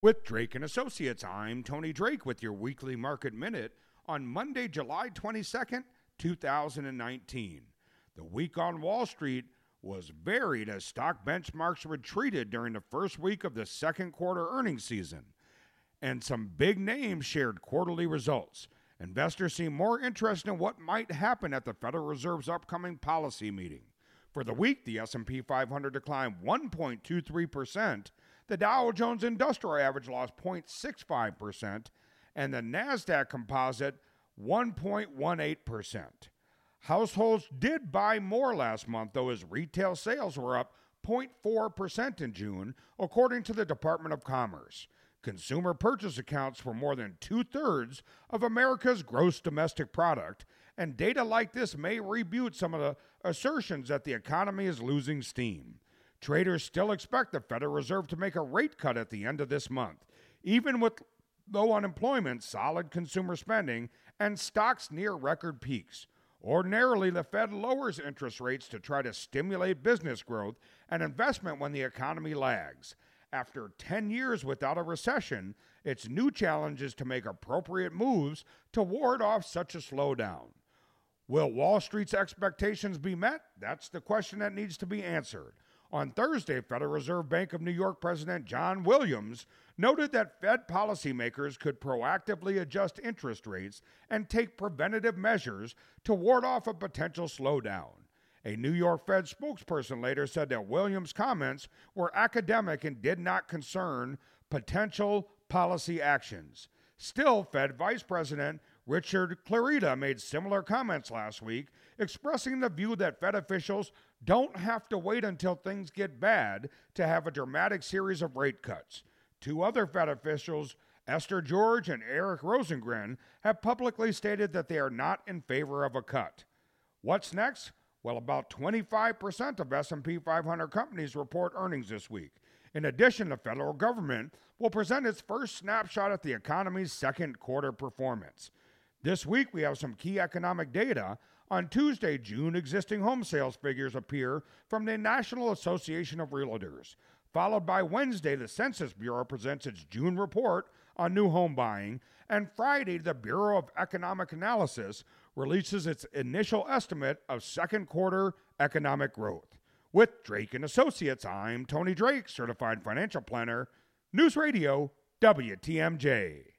With Drake and Associates, I'm Tony Drake with your weekly market minute on Monday, July 22nd, 2019. The week on Wall Street was varied as stock benchmarks retreated during the first week of the second quarter earnings season, and some big names shared quarterly results. Investors seem more interested in what might happen at the Federal Reserve's upcoming policy meeting. For the week, the S&P 500 declined 1.23%, the Dow Jones Industrial Average lost 0.65%, and the Nasdaq Composite 1.18%. Households did buy more last month, though, as retail sales were up 0.4% in June, according to the Department of Commerce. Consumer purchase accounts for more than two thirds of America's gross domestic product, and data like this may rebuke some of the assertions that the economy is losing steam. Traders still expect the Federal Reserve to make a rate cut at the end of this month, even with low unemployment, solid consumer spending, and stocks near record peaks. Ordinarily, the Fed lowers interest rates to try to stimulate business growth and investment when the economy lags. After 10 years without a recession, its new challenge is to make appropriate moves to ward off such a slowdown. Will Wall Street's expectations be met? That's the question that needs to be answered. On Thursday, Federal Reserve Bank of New York President John Williams noted that Fed policymakers could proactively adjust interest rates and take preventative measures to ward off a potential slowdown. A New York Fed spokesperson later said that Williams' comments were academic and did not concern potential policy actions. Still, Fed Vice President Richard Clarida made similar comments last week, expressing the view that Fed officials don't have to wait until things get bad to have a dramatic series of rate cuts. Two other Fed officials, Esther George and Eric Rosengren, have publicly stated that they are not in favor of a cut. What's next? Well, about 25% of S&P 500 companies report earnings this week. In addition, the federal government will present its first snapshot at the economy's second quarter performance. This week, we have some key economic data. On Tuesday, June existing home sales figures appear from the National Association of Realtors. Followed by Wednesday, the Census Bureau presents its June report on new home buying. And Friday, the Bureau of Economic Analysis releases its initial estimate of second quarter economic growth. With Drake and Associates, I'm Tony Drake, certified financial planner, News Radio, WTMJ.